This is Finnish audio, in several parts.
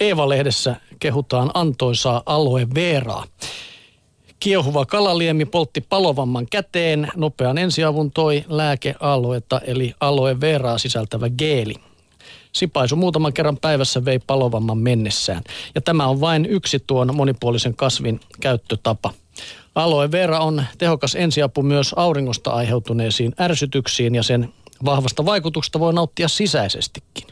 Eeva-lehdessä kehutaan antoisaa aloe veraa. Kiehuva kalaliemi poltti palovamman käteen. Nopean ensiavun toi lääkealoetta eli aloe veraa sisältävä geeli. Sipaisu muutaman kerran päivässä vei palovamman mennessään. Ja tämä on vain yksi tuon monipuolisen kasvin käyttötapa. Aloe vera on tehokas ensiapu myös auringosta aiheutuneisiin ärsytyksiin ja sen vahvasta vaikutuksesta voi nauttia sisäisestikin.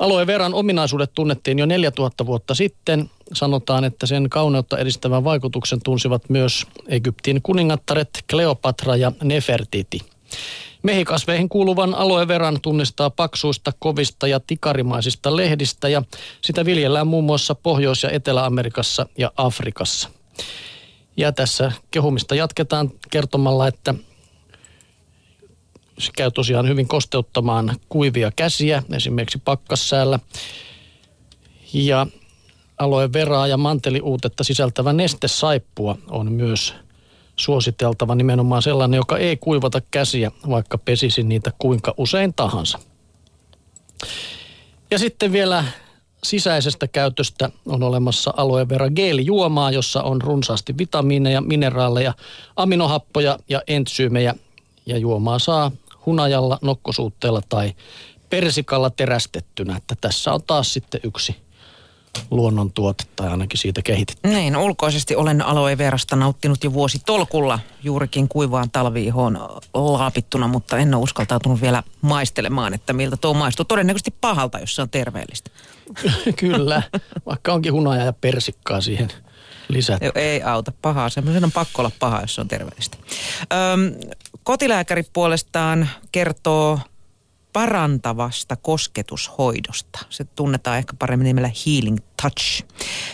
Aloe veran ominaisuudet tunnettiin jo 4000 vuotta sitten. Sanotaan, että sen kauneutta edistävän vaikutuksen tunsivat myös Egyptin kuningattaret Kleopatra ja Nefertiti. Mehikasveihin kuuluvan aloe veran tunnistaa paksuista, kovista ja tikarimaisista lehdistä ja sitä viljellään muun muassa Pohjois- ja Etelä-Amerikassa ja Afrikassa. Ja tässä kehumista jatketaan kertomalla, että se käy tosiaan hyvin kosteuttamaan kuivia käsiä, esimerkiksi pakkassäällä. Ja aloe veraa ja manteliuutetta sisältävä nestesaippua on myös suositeltava nimenomaan sellainen, joka ei kuivata käsiä, vaikka pesisi niitä kuinka usein tahansa. Ja sitten vielä sisäisestä käytöstä on olemassa aloe vera geelijuomaa, jossa on runsaasti vitamiineja, mineraaleja, aminohappoja ja entsyymejä. Ja juomaa saa hunajalla, nokkosuutteella tai persikalla terästettynä. Että tässä on taas sitten yksi luonnontuote tai ainakin siitä kehitetty. Niin, ulkoisesti olen aloe verasta nauttinut jo vuosi tolkulla juurikin kuivaan talviihoon laapittuna, mutta en ole uskaltautunut vielä maistelemaan, että miltä tuo maistuu. Todennäköisesti pahalta, jos se on terveellistä. Kyllä, vaikka onkin hunaja ja persikkaa siihen lisätty. Ei auta pahaa, semmoisen on pakko olla paha, jos se on terveellistä. Öm, kotilääkäri puolestaan kertoo parantavasta kosketushoidosta. Se tunnetaan ehkä paremmin nimellä healing touch.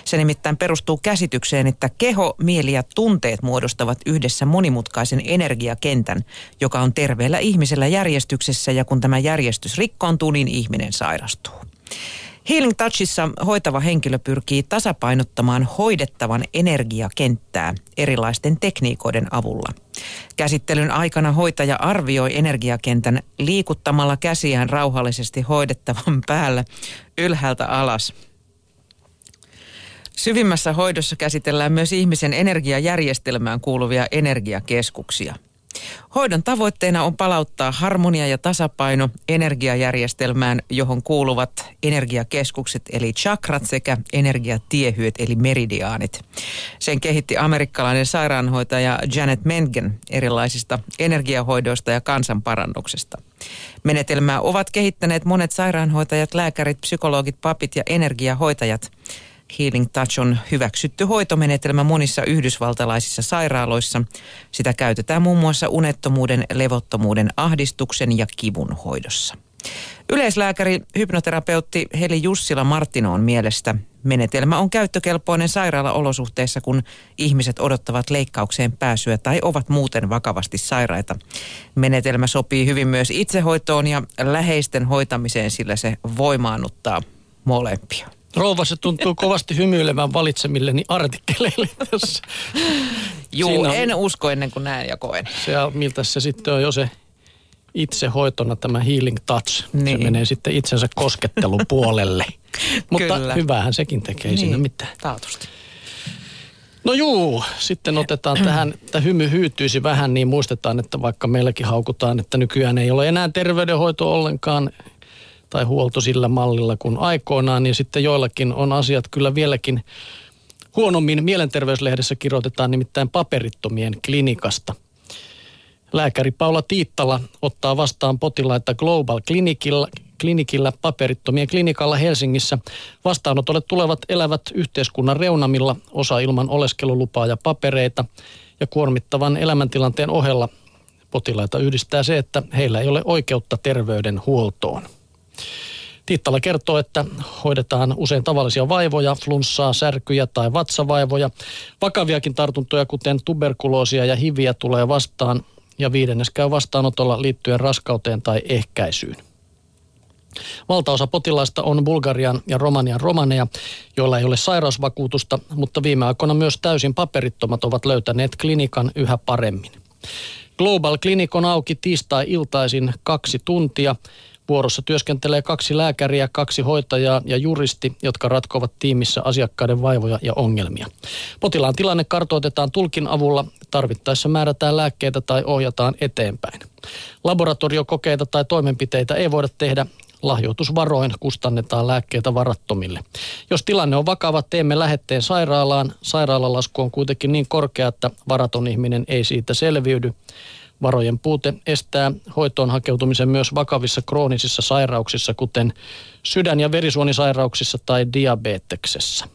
Se nimittäin perustuu käsitykseen, että keho, mieli ja tunteet muodostavat yhdessä monimutkaisen energiakentän, joka on terveellä ihmisellä järjestyksessä ja kun tämä järjestys rikkoontuu, niin ihminen sairastuu. Healing Touchissa hoitava henkilö pyrkii tasapainottamaan hoidettavan energiakenttää erilaisten tekniikoiden avulla. Käsittelyn aikana hoitaja arvioi energiakentän liikuttamalla käsiään rauhallisesti hoidettavan päällä ylhäältä alas. Syvimmässä hoidossa käsitellään myös ihmisen energiajärjestelmään kuuluvia energiakeskuksia – Hoidon tavoitteena on palauttaa harmonia ja tasapaino energiajärjestelmään, johon kuuluvat energiakeskukset eli chakrat sekä energiatiehyöt eli meridiaanit. Sen kehitti amerikkalainen sairaanhoitaja Janet Mengen erilaisista energiahoidoista ja kansanparannuksesta. Menetelmää ovat kehittäneet monet sairaanhoitajat, lääkärit, psykologit, papit ja energiahoitajat. Healing Touch on hyväksytty hoitomenetelmä monissa yhdysvaltalaisissa sairaaloissa. Sitä käytetään muun muassa unettomuuden, levottomuuden, ahdistuksen ja kivun hoidossa. Yleislääkäri, hypnoterapeutti Heli Jussila Martinoon mielestä menetelmä on käyttökelpoinen sairaalaolosuhteissa, kun ihmiset odottavat leikkaukseen pääsyä tai ovat muuten vakavasti sairaita. Menetelmä sopii hyvin myös itsehoitoon ja läheisten hoitamiseen, sillä se voimaannuttaa molempia. Rouva, se tuntuu kovasti hymyilevän valitsemilleni artikkeleille tässä. Juu, on, en usko ennen kuin näen ja koen. Se, miltä se sitten on jo se itsehoitona tämä healing touch. Niin. Se menee sitten itsensä koskettelun puolelle. Mutta Kyllä. hyvähän sekin tekee niin, siinä mitään. Taatusti. No juu, sitten otetaan tähän, että hymy hyytyisi vähän, niin muistetaan, että vaikka meilläkin haukutaan, että nykyään ei ole enää terveydenhoito ollenkaan tai huolto sillä mallilla kuin aikoinaan, niin sitten joillakin on asiat kyllä vieläkin huonommin. Mielenterveyslehdessä kirjoitetaan nimittäin paperittomien klinikasta. Lääkäri Paula Tiittala ottaa vastaan potilaita Global Clinicilla, klinikillä paperittomien klinikalla Helsingissä. Vastaanotolle tulevat elävät yhteiskunnan reunamilla, osa ilman oleskelulupaa ja papereita. Ja kuormittavan elämäntilanteen ohella potilaita yhdistää se, että heillä ei ole oikeutta terveydenhuoltoon. Tiittala kertoo, että hoidetaan usein tavallisia vaivoja, flunssaa, särkyjä tai vatsavaivoja. Vakaviakin tartuntoja, kuten tuberkuloosia ja hiviä, tulee vastaan ja viidennes käy vastaanotolla liittyen raskauteen tai ehkäisyyn. Valtaosa potilaista on Bulgarian ja Romanian romaneja, joilla ei ole sairausvakuutusta, mutta viime aikoina myös täysin paperittomat ovat löytäneet klinikan yhä paremmin. Global Clinic on auki tiistai-iltaisin kaksi tuntia Vuorossa työskentelee kaksi lääkäriä, kaksi hoitajaa ja juristi, jotka ratkovat tiimissä asiakkaiden vaivoja ja ongelmia. Potilaan tilanne kartoitetaan tulkin avulla, tarvittaessa määrätään lääkkeitä tai ohjataan eteenpäin. Laboratoriokokeita tai toimenpiteitä ei voida tehdä lahjoitusvaroin kustannetaan lääkkeitä varattomille. Jos tilanne on vakava, teemme lähetteen sairaalaan. Sairaalalasku on kuitenkin niin korkea, että varaton ihminen ei siitä selviydy. Varojen puute estää hoitoon hakeutumisen myös vakavissa kroonisissa sairauksissa, kuten sydän- ja verisuonisairauksissa tai diabeteksessä.